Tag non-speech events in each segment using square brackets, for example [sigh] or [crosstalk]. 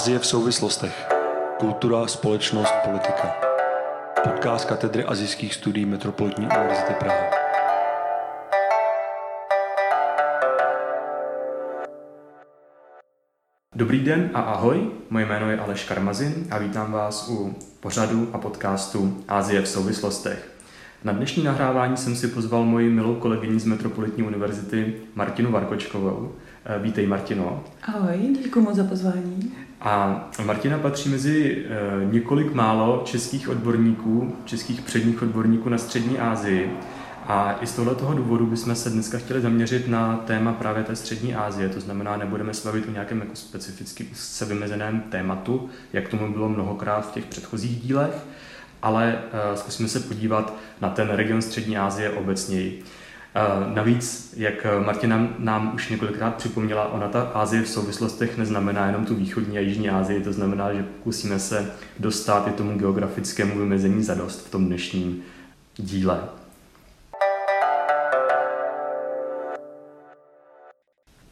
Azie v souvislostech. Kultura, společnost, politika. Podcast katedry azijských studií Metropolitní univerzity Praha. Dobrý den a ahoj, moje jméno je Aleš Karmazin a vítám vás u pořadu a podcastu Azie v souvislostech. Na dnešní nahrávání jsem si pozval moji milou kolegyni z Metropolitní univerzity Martinu Varkočkovou. Vítej Martino. Ahoj, děkuji moc za pozvání. A Martina patří mezi eh, několik málo českých odborníků, českých předních odborníků na střední Asii. A i z tohoto důvodu bychom se dneska chtěli zaměřit na téma právě té střední Asie. To znamená, nebudeme se bavit o nějakém jako specificky se vymezeném tématu, jak tomu bylo mnohokrát v těch předchozích dílech, ale uh, zkusíme se podívat na ten region střední Asie obecněji. Navíc, jak Martina nám už několikrát připomněla, ona ta Asie v souvislostech neznamená jenom tu východní a jižní Asii, to znamená, že pokusíme se dostat i tomu geografickému vymezení zadost v tom dnešním díle.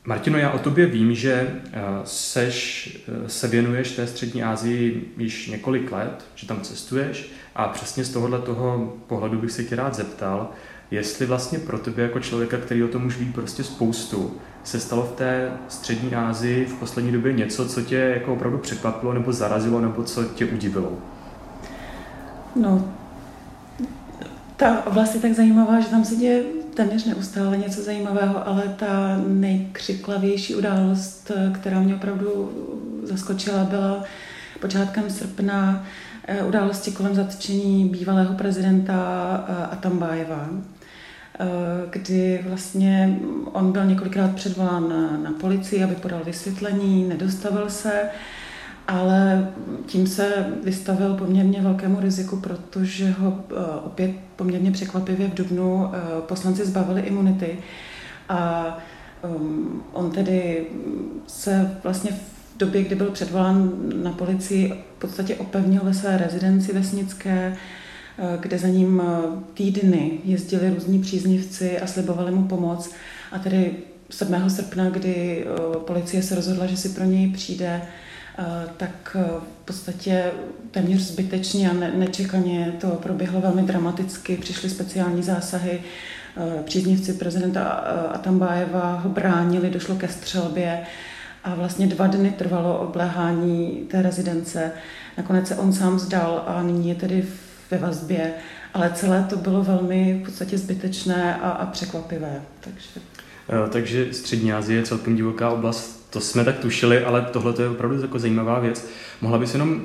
Martino, já o tobě vím, že eh, seš, eh, se věnuješ té střední Asii již několik let, že tam cestuješ a přesně z tohohle toho pohledu bych se tě rád zeptal, jestli vlastně pro tebe jako člověka, který o tom už ví prostě spoustu, se stalo v té střední Asii v poslední době něco, co tě jako opravdu překvapilo nebo zarazilo, nebo co tě udivilo? No, ta oblast je tak zajímavá, že tam se děje téměř neustále něco zajímavého, ale ta nejkřiklavější událost, která mě opravdu zaskočila, byla počátkem srpna eh, události kolem zatčení bývalého prezidenta eh, Atambájeva, kdy vlastně on byl několikrát předvolán na, na policii, aby podal vysvětlení, nedostavil se ale tím se vystavil poměrně velkému riziku, protože ho eh, opět poměrně překvapivě v Dubnu eh, poslanci zbavili imunity. A um, on tedy se vlastně v době, kdy byl předvolán na policii, v podstatě opevnil ve své rezidenci vesnické, eh, kde za ním týdny jezdili různí příznivci a slibovali mu pomoc. A tedy 7. srpna, kdy policie se rozhodla, že si pro něj přijde, tak v podstatě téměř zbytečně a nečekaně to proběhlo velmi dramaticky. Přišly speciální zásahy, příznivci prezidenta Atambájeva ho bránili, došlo ke střelbě a vlastně dva dny trvalo obléhání té rezidence. Nakonec se on sám zdal a nyní je tedy ve vazbě, ale celé to bylo velmi v podstatě zbytečné a, a překvapivé. Takže... Takže Střední Asie je celkem divoká oblast to jsme tak tušili, ale tohle je opravdu jako zajímavá věc. Mohla bys jenom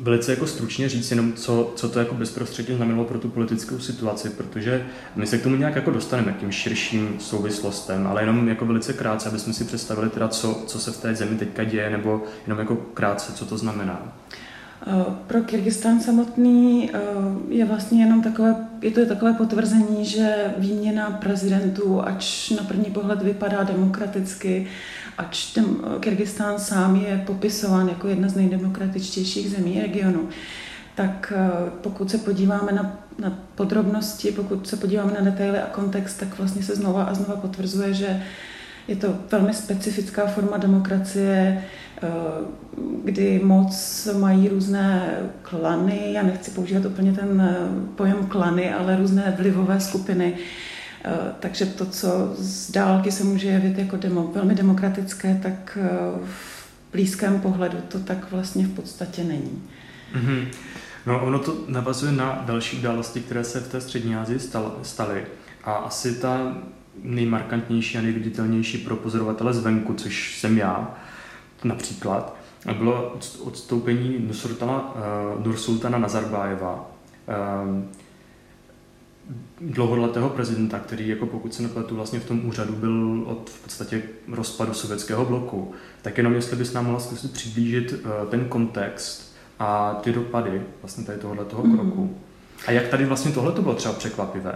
velice jako stručně říct jenom, co, co to jako bezprostředně znamenalo pro tu politickou situaci, protože my se k tomu nějak jako dostaneme k tím širším souvislostem, ale jenom jako velice krátce, aby jsme si představili teda, co, co se v té zemi teďka děje, nebo jenom jako krátce, co to znamená. Eh, pro Kyrgyzstan samotný eh, je vlastně jenom takové, je to takové potvrzení, že výměna prezidentů, ač na první pohled vypadá demokraticky, ač ten eh, Kyrgyzstán sám je popisován jako jedna z nejdemokratičtějších zemí regionu, tak pokud se podíváme na, na podrobnosti, pokud se podíváme na detaily a kontext, tak vlastně se znova a znova potvrzuje, že je to velmi specifická forma demokracie, kdy moc mají různé klany, já nechci používat úplně ten eh, pojem klany, ale různé vlivové skupiny. Eh, takže to, co z dálky se může jevit jako demo, velmi demokratické, tak v blízkém pohledu to tak vlastně v podstatě není. Mm-hmm. No ono to navazuje na další události, které se v té střední Asii staly. A asi ta nejmarkantnější a nejviditelnější pro pozorovatele zvenku, což jsem já například, bylo odstoupení Nursultana, uh, Nursultana Nazarbájeva, uh, dlouholetého prezidenta, který, jako pokud se nepletu, vlastně v tom úřadu byl od v podstatě rozpadu sovětského bloku. Tak jenom jestli bys nám mohla zkusit přiblížit uh, ten kontext a ty dopady vlastně tady tohoto mm. kroku. A jak tady vlastně tohle bylo třeba překvapivé?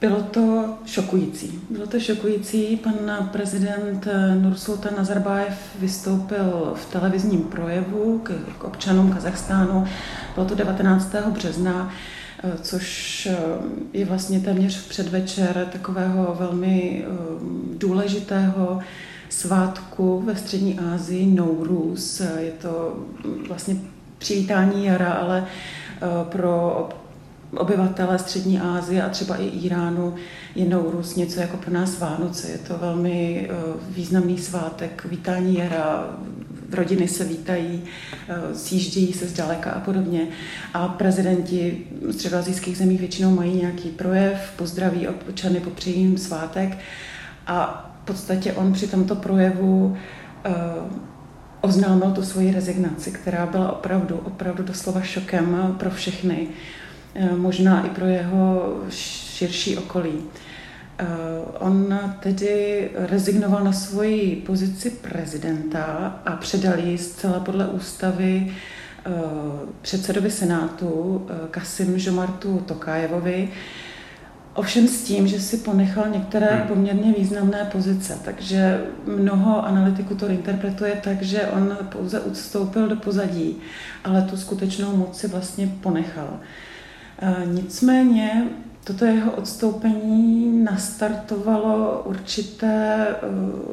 Bylo to šokující. Bylo to šokující. Pan prezident Nursultan Nazarbájev vystoupil v televizním projevu k, k občanům Kazachstánu. Bylo to 19. března, což je vlastně téměř v předvečer takového velmi um, důležitého svátku ve střední Asii Nouruz. Je to vlastně přivítání jara, ale pro obyvatele Střední Asie a třeba i Iránu je Nouruz něco jako pro nás Vánoce. Je to velmi významný svátek, vítání jara, rodiny se vítají, sjíždějí se zdaleka a podobně. A prezidenti středoazijských zemí většinou mají nějaký projev, pozdraví občany, popřejí jim svátek a v podstatě on při tomto projevu oznámil tu svoji rezignaci, která byla opravdu, opravdu doslova šokem pro všechny, možná i pro jeho širší okolí. On tedy rezignoval na svoji pozici prezidenta a předal ji zcela podle ústavy předsedovi Senátu Kasim Žomartu Tokájevovi, Ovšem s tím, že si ponechal některé hmm. poměrně významné pozice, takže mnoho analytiků to interpretuje tak, že on pouze ustoupil do pozadí, ale tu skutečnou moc si vlastně ponechal. E, nicméně toto jeho odstoupení nastartovalo určité, e,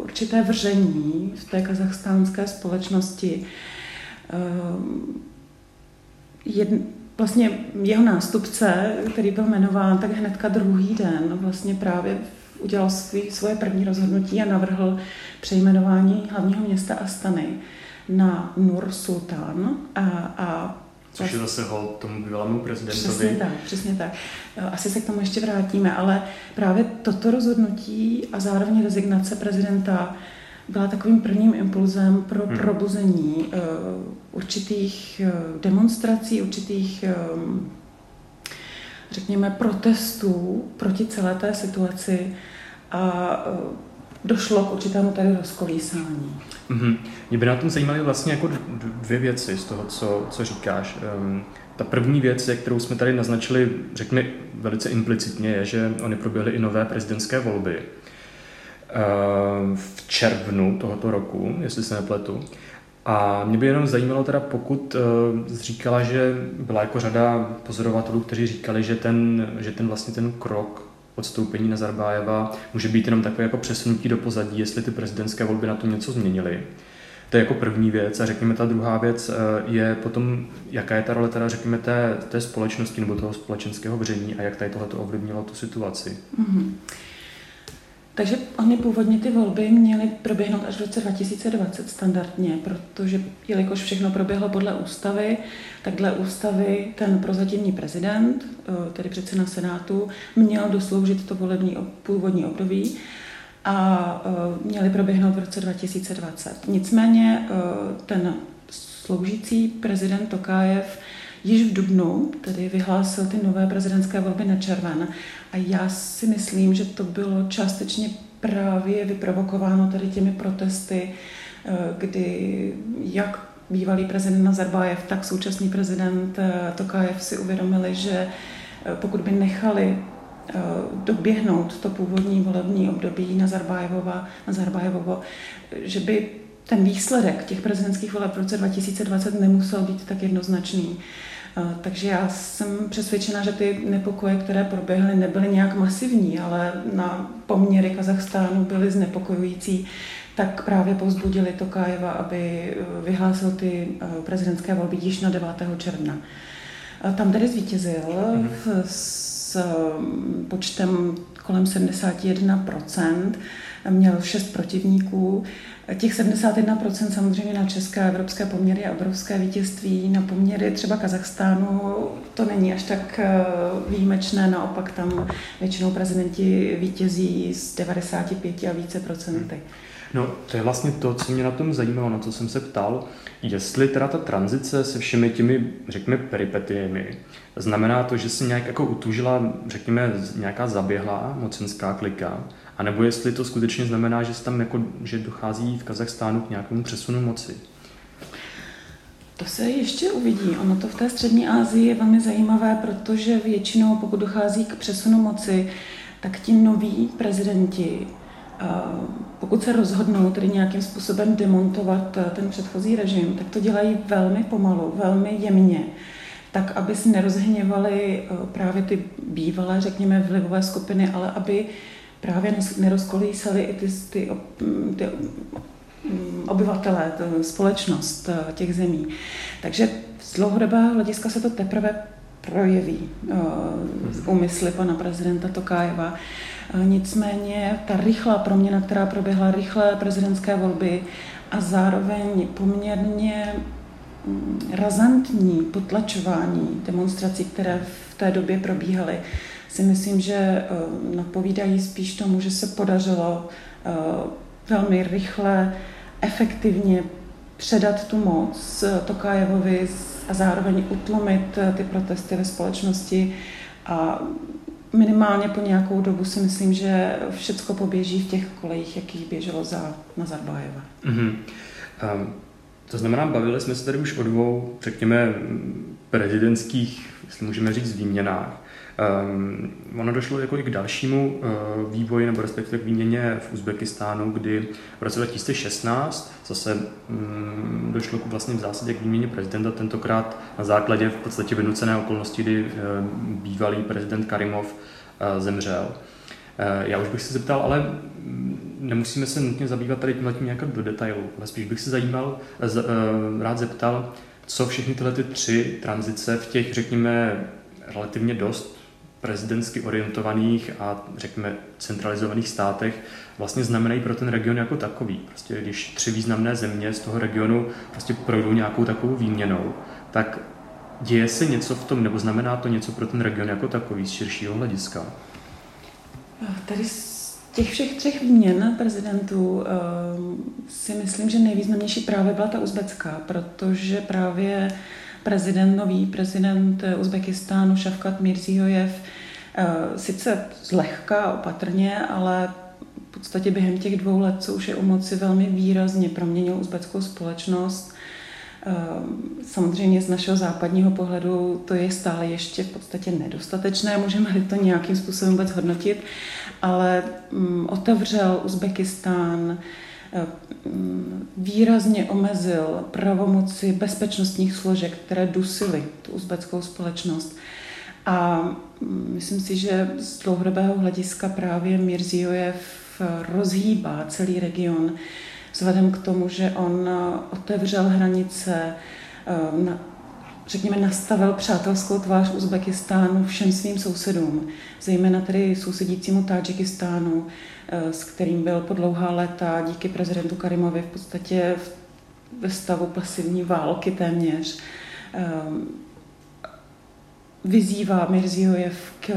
určité vržení v té kazachstánské společnosti. E, jedn, vlastně jeho nástupce, který byl jmenován, tak hnedka druhý den vlastně právě udělal svý, svoje první rozhodnutí a navrhl přejmenování hlavního města Astany na Nur Sultan a, a Což je zase hol tomu bývalému prezidentovi. Přesně tak, přesně tak. Asi se k tomu ještě vrátíme, ale právě toto rozhodnutí a zároveň rezignace prezidenta byla takovým prvním impulzem pro hmm. probuzení uh, určitých uh, demonstrací, určitých, um, řekněme, protestů proti celé té situaci a uh, došlo k určitému tady rozkolísání. Mm-hmm. Mě by na tom zajímaly vlastně jako dvě věci z toho, co, co říkáš. Um, ta první věc, kterou jsme tady naznačili, řekněme velice implicitně, je, že oni proběhly i nové prezidentské volby. Eh, v červnu tohoto roku, jestli se nepletu. A mě by jenom zajímalo teda, pokud uh, říkala, že byla jako řada pozorovatelů, kteří říkali, že ten, že ten vlastně ten krok odstoupení Nazarbájeva může být jenom takové jako přesunutí do pozadí, jestli ty prezidentské volby na tom něco změnily. To je jako první věc. A řekněme, ta druhá věc eh, je potom, jaká je ta role teda, řekněme, té, té společnosti nebo toho společenského vření a jak tady tohle ovlivnilo tu situaci. Mm-hmm. Takže oni původně ty volby měly proběhnout až v roce 2020 standardně, protože jelikož všechno proběhlo podle ústavy, tak dle ústavy ten prozatímní prezident, eh, tedy předseda Senátu, měl dosloužit to volební původní období a eh, měly proběhnout v roce 2020. Nicméně eh, ten sloužící prezident Tokájev již v Dubnu tedy vyhlásil ty nové prezidentské volby na červen. A já si myslím, že to bylo částečně právě vyprovokováno tady těmi protesty, eh, kdy jak bývalý prezident Nazarbájev, tak současný prezident eh, Tokajev si uvědomili, že eh, pokud by nechali doběhnout to původní volební období Nazarbájevova, Nazarbájevovo, že by ten výsledek těch prezidentských voleb v roce 2020 nemusel být tak jednoznačný. Takže já jsem přesvědčena, že ty nepokoje, které proběhly, nebyly nějak masivní, ale na poměry Kazachstánu byly znepokojující, tak právě povzbudili Tokájeva, aby vyhlásil ty prezidentské volby již na 9. června. Tam tedy zvítězil mhm. s počtem kolem 71%, měl šest protivníků. Těch 71% samozřejmě na české a evropské poměry je obrovské vítězství. Na poměry třeba Kazachstánu to není až tak eh, výjimečné, naopak tam většinou prezidenti vítězí z 95 a více procenty. No, to je vlastně to, co mě na tom zajímalo, na co jsem se ptal, jestli teda ta tranzice se všemi těmi, řekněme, peripetiemi, znamená to, že se nějak jako utužila, řekněme, nějaká zaběhlá mocenská klika, a nebo jestli to skutečně znamená, že, tam jako, že dochází v Kazachstánu k nějakému přesunu moci. To se ještě uvidí. Ono to v té střední Asii je velmi zajímavé, protože většinou, pokud dochází k přesunu moci, tak ti noví prezidenti, pokud se rozhodnou tedy nějakým způsobem demontovat ten předchozí režim, tak to dělají velmi pomalu, velmi jemně, tak aby si nerozhněvali právě ty bývalé, řekněme, vlivové skupiny, ale aby právě nerozkolísaly i ty, ty, ty mm, obyvatelé, společnost těch zemí. Takže z dlouhodobého hlediska se to teprve projeví v úmysli pana prezidenta Tokájeva. Nicméně ta rychlá proměna, která proběhla, rychlé prezidentské volby a zároveň poměrně mm, razantní potlačování demonstrací, které v té době probíhaly, si myslím, že eh, napovídají spíš tomu, že se podařilo eh, velmi rychle, efektivně předat tu moc Tokajevovi a zároveň utlumit eh, ty protesty ve společnosti a minimálně po nějakou dobu si myslím, že všechno poběží v těch kolejích, jakých běželo za Nazarbájeva. Mm-hmm. Um, to znamená, bavili jsme se tady už o dvou, řekněme, prezidentských, jestli můžeme říct, výměnách. Um, ono došlo jako i k dalšímu uh, vývoji, nebo respektive k výměně v Uzbekistánu, kdy v roce 2016 zase um, došlo k vlastně v zásadě k výměně prezidenta, tentokrát na základě v podstatě vynucené okolnosti, kdy uh, bývalý prezident Karimov uh, zemřel. Já už bych se zeptal, ale nemusíme se nutně zabývat tady tímhle tím nějak do detailu, ale spíš bych se zajímal, z, rád zeptal, co všechny tyhle ty tři tranzice v těch, řekněme, relativně dost prezidentsky orientovaných a řekněme centralizovaných státech vlastně znamenají pro ten region jako takový. Prostě když tři významné země z toho regionu prostě projdou nějakou takovou výměnou, tak děje se něco v tom, nebo znamená to něco pro ten region jako takový z širšího hlediska? Tady z těch všech třech výměn prezidentů si myslím, že nejvýznamnější právě byla ta uzbecká, protože právě prezident, nový prezident Uzbekistánu Šavkat Mirziyoyev, eh, sice zlehka, opatrně, ale v podstatě během těch dvou let, co už je u moci, velmi výrazně proměnil uzbeckou společnost. Eh, samozřejmě z našeho západního pohledu to je stále ještě v podstatě nedostatečné, můžeme to nějakým způsobem vůbec hodnotit, ale mm, otevřel Uzbekistán, Eh, výrazně omezil pravomoci bezpečnostních složek, které dusily tu uzbeckou společnost. A mm, myslím si, že z dlouhodobého hlediska právě Mirziojev rozhýbá celý region vzhledem k tomu, že on otevřel hranice, eh, řekněme, nastavil přátelskou tvář Uzbekistánu všem svým sousedům, zejména tedy sousedícímu Tadžikistánu, Eh, s kterým byl po dlouhá léta díky prezidentu Karimovi v podstatě ve stavu pasivní války téměř. Eh, vyzývá Mirziojev k,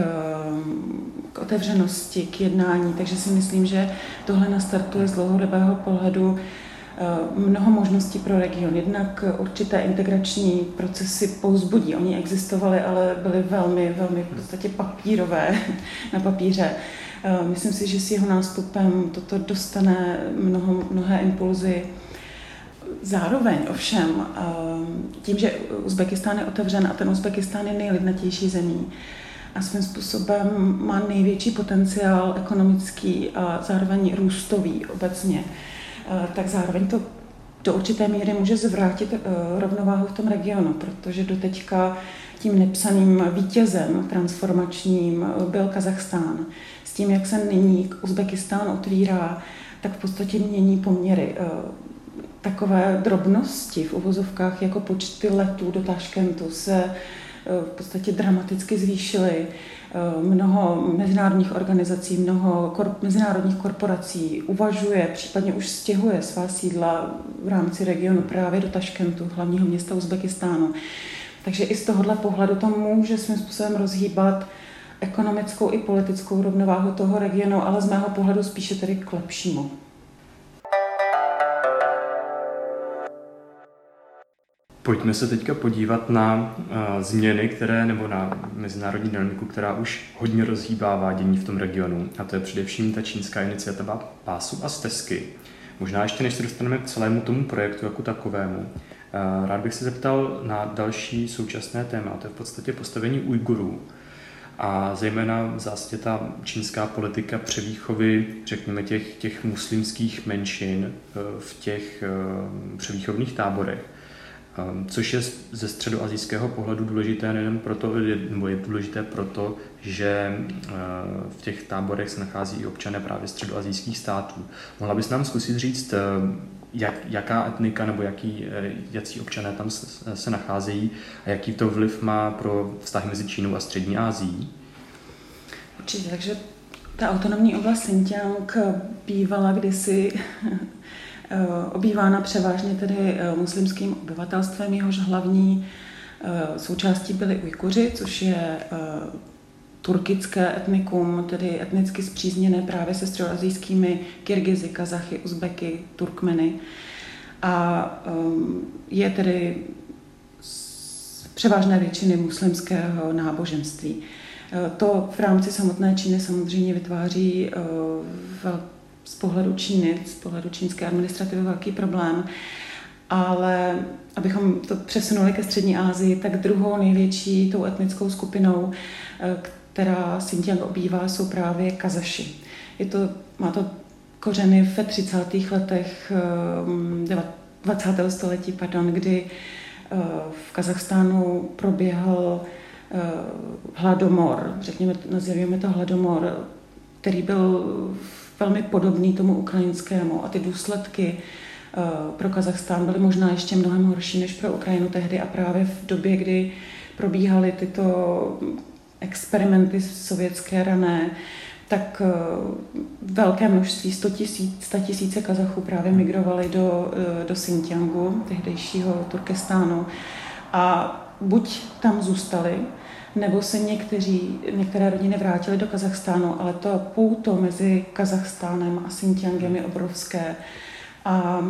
k otevřenosti, k jednání, takže si myslím, že tohle nastartuje z dlouhodobého pohledu eh, mnoho možností pro region. Jednak určité integrační procesy pouzbudí. Oni existovaly, ale byly velmi, velmi v podstatě papírové [laughs] na papíře. Eh, myslím si, že s jeho nástupem toto dostane mnoho, mnohé impulzy. Zároveň ovšem, eh, tím, že Uzbekistán je otevřen a ten Uzbekistán je nejlidnatější zemí a svým způsobem má největší potenciál ekonomický a zároveň růstový obecně, eh, tak zároveň to do určité míry může zvrátit rovnováhu v tom regionu, protože doteďka tím nepsaným vítězem transformačním byl Kazachstán tím, jak se nyní Uzbekistán otvírá, tak v podstatě mění poměry. Eh, takové drobnosti v uvozovkách jako počty letů do Taškentu se eh, v podstatě dramaticky zvýšily. Eh, mnoho mezinárodních organizací, mnoho kor- mezinárodních korporací uvažuje, případně už stěhuje svá sídla v rámci regionu právě do Taškentu, hlavního města Uzbekistánu. Takže i z tohohle pohledu to může svým způsobem rozhýbat ekonomickou i politickou rovnováhu toho regionu, ale z mého pohledu spíše tedy k lepšímu. Pojďme se teďka podívat na uh, změny, které, nebo na mezinárodní dynamiku, která už hodně rozhýbá dění v tom regionu. A to je především ta čínská iniciativa pásu a stezky. Možná ještě než se dostaneme k celému tomu projektu jako takovému, uh, rád bych se zeptal na další současné téma, to je v podstatě postavení Ujgurů a zejména v zásadě ta čínská politika převýchovy, řekněme, těch, těch muslimských menšin eh, v těch eh, převýchovných táborech. Ehm, což je ze středoazijského pohledu důležité nejen proto, nebo je důležité proto, že eh, v těch táborech se nachází i občané právě středoazijských států. Mohla bys nám zkusit říct, eh, jak, jaká etnika nebo jaký, eh, jaký občané tam se, se nacházejí a jaký to vliv má pro vztahy mezi Čínou a Střední Asií? Určitě, takže ta autonomní oblast Xinjiang bývala kdysi Eh, obývána převážně tedy eh, muslimským obyvatelstvem, jehož hlavní eh, součástí byly Ujkuři, což je turkické etnikum, tedy etnicky zpřízněné právě se středoazijskými Kyrgyzy, Kazachy, Uzbeky, Turkmeny. A je tedy z převážné většiny muslimského náboženství. To v rámci samotné Číny samozřejmě vytváří velký z pohledu Číny, z pohledu čínské administrativy velký problém. Ale abychom to přesunuli ke Střední Asii, tak druhou největší tou etnickou skupinou, eh, která Xinjiang obývá, jsou právě Kazaši. Je to, má to kořeny ve 30. letech 20. Eh, století, pardon, kdy eh, v Kazachstánu proběhl hladomor, řekněme, nazýváme to hladomor, který byl v velmi podobný tomu ukrajinskému a ty důsledky eh, pro Kazachstán byly možná ještě mnohem horší než pro Ukrajinu tehdy a právě v době, kdy probíhaly tyto experimenty sovětské rané, tak eh, velké množství, 100 tisíc, 100 tisíce Kazachů právě migrovali do, eh, do Xinjiangu, tehdejšího Turkestánu. A buď tam zůstali, nebo se někteří, některé rodiny vrátily do Kazachstánu, ale to pouto mezi Kazachstánem a Xinjiangem je obrovské. A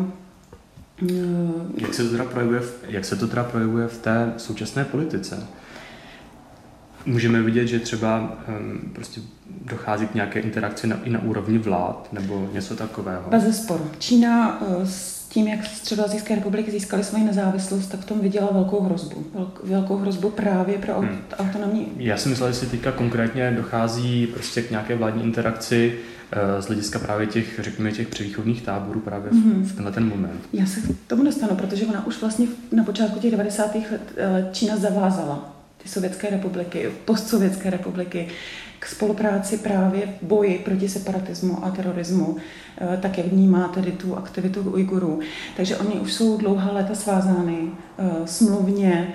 mm, jak se to teda projevuje, jak se to teda projevuje v té současné politice? Můžeme vidět, že třeba um, prostě dochází k nějaké interakci na, i na úrovni vlád nebo něco takového? Bez sporu. Čína uh, tím, jak Středoazijské republiky získaly svoji nezávislost, tak v tom viděla velkou hrozbu. Velkou hrozbu právě pro hmm. autonomní... Já si myslel, že teďka konkrétně dochází prostě k nějaké vládní interakci eh, z hlediska právě těch, řekněme, těch převýchodních táborů právě v, mm-hmm. v tenhle ten moment. Já se k tomu dostanu, protože ona už vlastně na počátku těch 90. let eh, Čína zavázala sovětské republiky, postsovětské republiky k spolupráci právě v boji proti separatismu a terorismu, eh, tak jak vnímá tedy tu aktivitu Ujgurů. Takže oni už jsou dlouhá léta svázány eh, smluvně,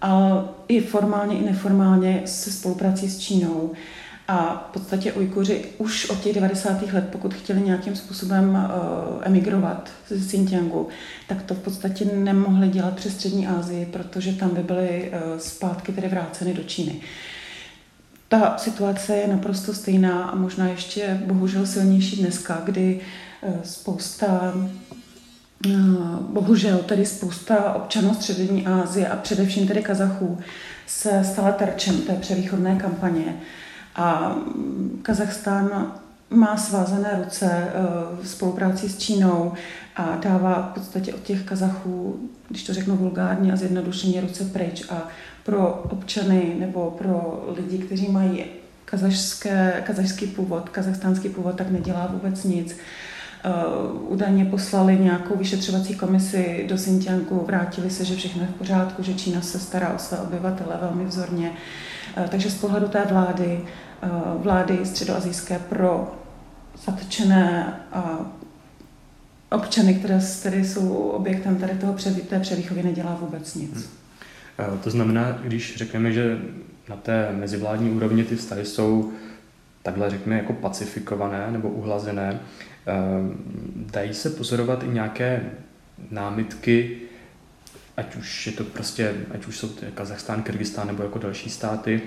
a i formálně, i neformálně se spoluprací s Čínou. A v podstatě Ujkuři už od těch 90. let, pokud chtěli nějakým způsobem uh, emigrovat ze Xinjiangu, tak to v podstatě nemohli dělat přes Střední Asii, protože tam by byly zpátky tedy vráceny do Číny. Ta situace je naprosto stejná a možná ještě bohužel silnější dneska, kdy uh, spousta bohužel tedy spousta občanů Střední Asie a především tedy Kazachů se stala terčem té převýchodné kampaně a Kazachstán má svázané ruce eh, v spolupráci s Čínou a dává v podstatě od těch Kazachů, když to řeknu vulgárně a zjednodušeně, ruce pryč. A pro občany nebo pro lidi, kteří mají kazašské, kazašský původ, kazachstánský původ, tak nedělá vůbec nic. Uh, poslali nějakou vyšetřovací komisi do Xinjiangu, vrátili se, že všechno je v pořádku, že Čína se stará o své obyvatele velmi vzorně. Uh, takže z pohledu té vlády vlády středoazijské pro zatčené občany, které tedy jsou objektem tady toho převý, té převýchovy, nedělá vůbec nic. Hmm. Eh, to znamená, když řekneme, že na té mezivládní úrovni ty vztahy jsou takhle řekněme jako pacifikované nebo uhlazené, eh, dají se pozorovat i nějaké námitky, ať už je to prostě, ať už jsou to Kazachstán, Kyrgyzstán nebo jako další státy,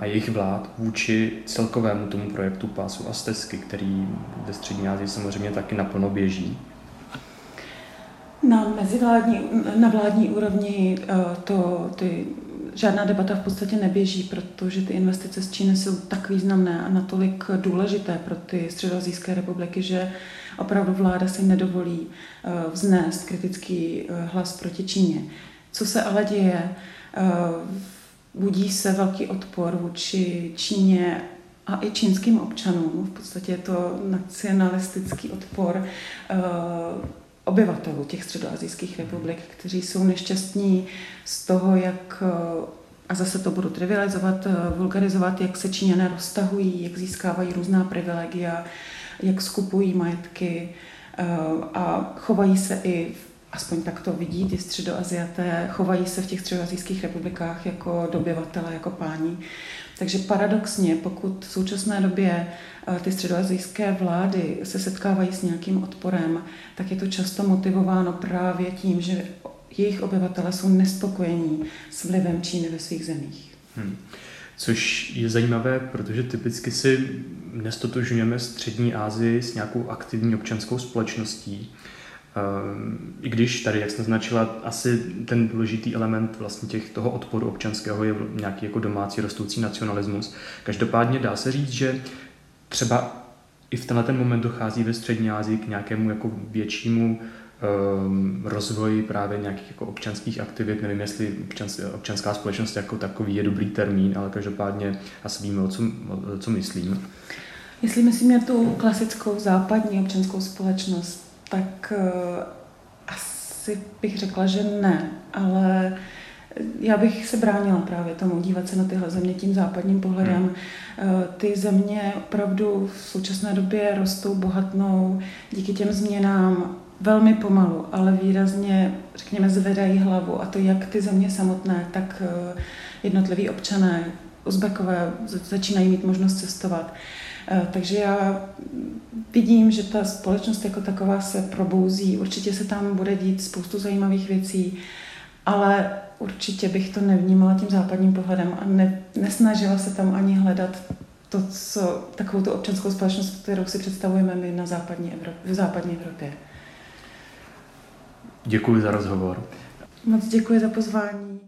a jejich vlád vůči celkovému tomu projektu pásu a stezky, který ve Střední Asii samozřejmě taky naplno běží? Na mezivládní, na vládní úrovni eh, to, ty, žádná debata v podstatě neběží, protože ty investice z Číny jsou tak významné a natolik důležité pro ty středoazijské republiky, že opravdu vláda si nedovolí eh, vznést kritický eh, hlas proti Číně. Co se ale děje? Budí se velký odpor vůči Číně a i čínským občanům. V podstatě je to nacionalistický odpor. Eh, obyvatelů těch středoazijských republik, kteří jsou nešťastní z toho, jak a zase to budu trivializovat, vulgarizovat, jak se Číňané roztahují, jak získávají různá privilegia, jak skupují majetky a chovají se i aspoň tak to vidí ty středoaziaté, chovají se v těch středoazijských republikách jako dobyvatele, jako páni. Takže paradoxně, pokud v současné době eh, ty středoazijské vlády se setkávají s nějakým odporem, tak je to často motivováno právě tím, že jejich obyvatele jsou nespokojení s vlivem Číny ve svých zemích. Hmm. Což je zajímavé, protože typicky si nestotožňujeme střední Asii s nějakou aktivní občanskou společností. Ehm, I když tady, jak jste značila, asi ten důležitý element vlastně těch, toho odporu občanského je nějaký jako domácí rostoucí nacionalismus. Každopádně dá se říct, že třeba i v tenhle ten moment dochází ve Střední Asii k nějakému jako většímu um, rozvoji právě nějakých jako občanských aktivit. Nevím, jestli občans, občanská společnost jako takový je dobrý termín, ale každopádně asi víme, o co, o co myslím. Jestli myslíme tu klasickou západní občanskou společnost, tak uh, asi bych řekla, že ne, ale já bych se bránila právě tomu dívat se na tyhle země tím západním pohledem. Hmm. Eh, ty země opravdu v současné době rostou, bohatnou díky těm změnám velmi pomalu, ale výrazně, řekněme, zvedají hlavu. A to jak ty země samotné, tak eh, jednotliví občané, Uzbekové začínají mít možnost cestovat. Eh, takže já vidím, že ta společnost jako taková se probouzí, určitě se tam bude dít spoustu zajímavých věcí, ale určitě bych to nevnímala tím západním pohledem a ne, nesnažila se tam ani hledat to, co, takovou tu občanskou společnost, kterou si představujeme my na západní Evropě, v západní Evropě. Děkuji za rozhovor. Moc děkuji za pozvání.